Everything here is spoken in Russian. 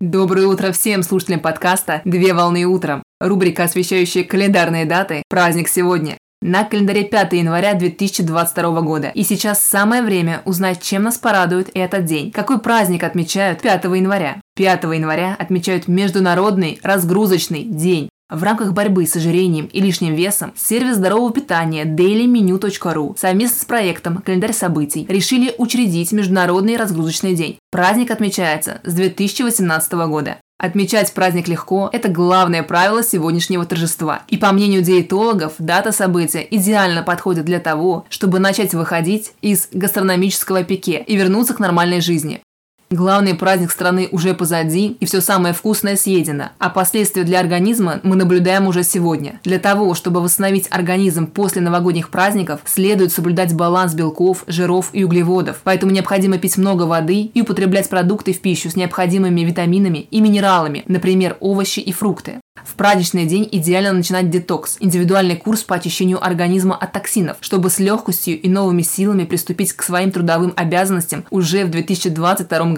Доброе утро всем слушателям подкаста «Две волны утром». Рубрика, освещающая календарные даты «Праздник сегодня». На календаре 5 января 2022 года. И сейчас самое время узнать, чем нас порадует этот день. Какой праздник отмечают 5 января? 5 января отмечают Международный разгрузочный день. В рамках борьбы с ожирением и лишним весом сервис здорового питания dailymenu.ru совместно с проектом «Календарь событий» решили учредить Международный разгрузочный день. Праздник отмечается с 2018 года. Отмечать праздник легко – это главное правило сегодняшнего торжества. И по мнению диетологов, дата события идеально подходит для того, чтобы начать выходить из гастрономического пике и вернуться к нормальной жизни. Главный праздник страны уже позади, и все самое вкусное съедено, а последствия для организма мы наблюдаем уже сегодня. Для того, чтобы восстановить организм после новогодних праздников, следует соблюдать баланс белков, жиров и углеводов, поэтому необходимо пить много воды и употреблять продукты в пищу с необходимыми витаминами и минералами, например, овощи и фрукты. В праздничный день идеально начинать детокс – индивидуальный курс по очищению организма от токсинов, чтобы с легкостью и новыми силами приступить к своим трудовым обязанностям уже в 2022 году.